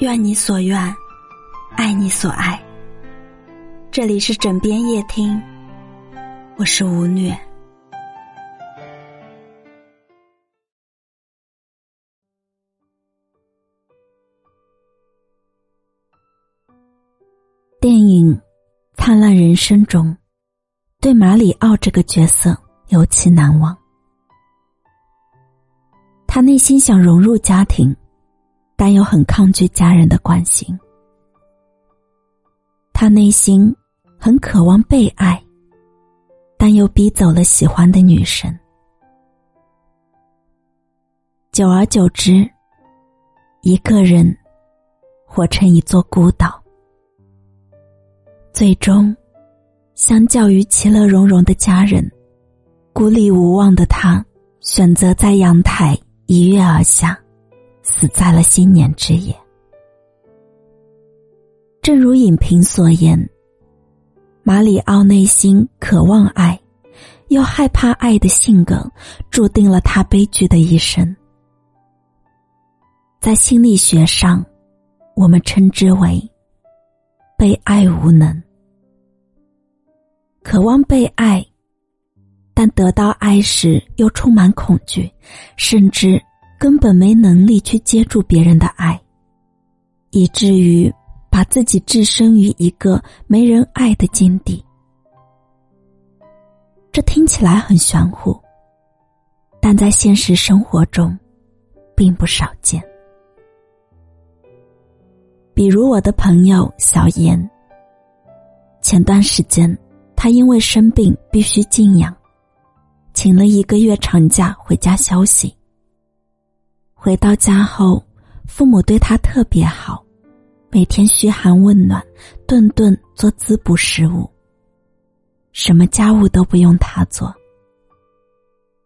愿你所愿，爱你所爱。这里是枕边夜听，我是吴虐。电影《灿烂人生》中，对马里奥这个角色尤其难忘。他内心想融入家庭，但又很抗拒家人的关心。他内心很渴望被爱，但又逼走了喜欢的女神。久而久之，一个人活成一座孤岛。最终，相较于其乐融融的家人，孤立无望的他，选择在阳台一跃而下，死在了新年之夜。正如影评所言，马里奥内心渴望爱，又害怕爱的性格，注定了他悲剧的一生。在心理学上，我们称之为“被爱无能”。渴望被爱，但得到爱时又充满恐惧，甚至根本没能力去接住别人的爱，以至于把自己置身于一个没人爱的境地。这听起来很玄乎，但在现实生活中，并不少见。比如我的朋友小妍，前段时间。他因为生病必须静养，请了一个月长假回家休息。回到家后，父母对他特别好，每天嘘寒问暖，顿顿做滋补食物。什么家务都不用他做。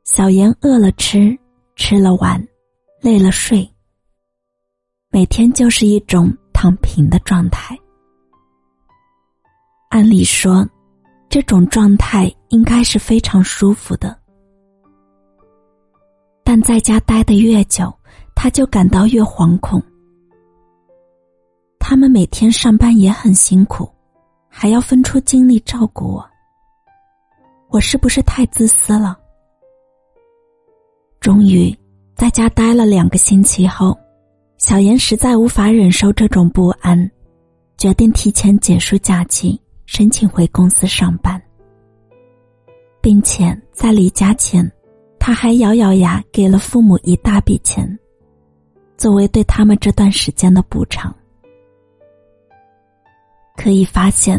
小妍饿了吃，吃了玩，累了睡。每天就是一种躺平的状态。按理说。这种状态应该是非常舒服的，但在家待得越久，他就感到越惶恐。他们每天上班也很辛苦，还要分出精力照顾我，我是不是太自私了？终于，在家待了两个星期后，小妍实在无法忍受这种不安，决定提前结束假期。申请回公司上班，并且在离家前，他还咬咬牙给了父母一大笔钱，作为对他们这段时间的补偿。可以发现，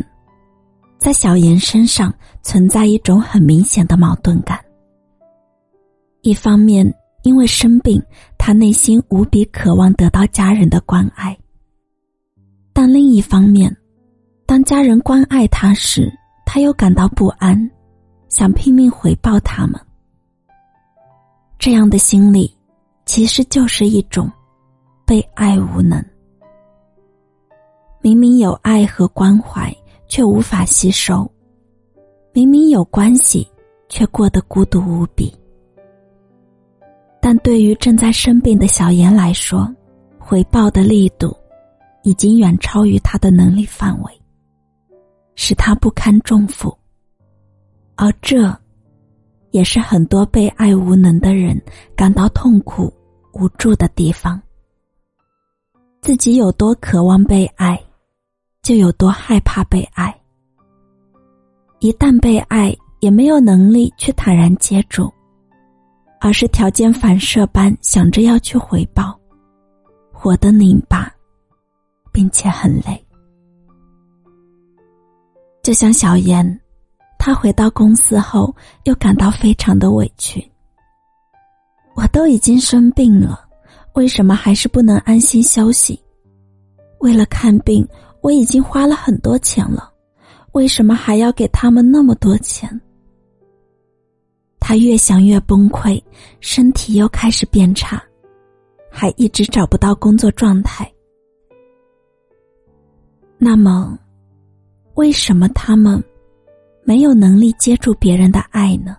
在小妍身上存在一种很明显的矛盾感。一方面，因为生病，他内心无比渴望得到家人的关爱；但另一方面，当家人关爱他时，他又感到不安，想拼命回报他们。这样的心理，其实就是一种被爱无能。明明有爱和关怀，却无法吸收；明明有关系，却过得孤独无比。但对于正在生病的小妍来说，回报的力度已经远超于他的能力范围。使他不堪重负，而这，也是很多被爱无能的人感到痛苦、无助的地方。自己有多渴望被爱，就有多害怕被爱。一旦被爱，也没有能力去坦然接住，而是条件反射般想着要去回报，活得拧巴，并且很累。就像小妍，他回到公司后又感到非常的委屈。我都已经生病了，为什么还是不能安心休息？为了看病，我已经花了很多钱了，为什么还要给他们那么多钱？他越想越崩溃，身体又开始变差，还一直找不到工作状态。那么。为什么他们没有能力接住别人的爱呢？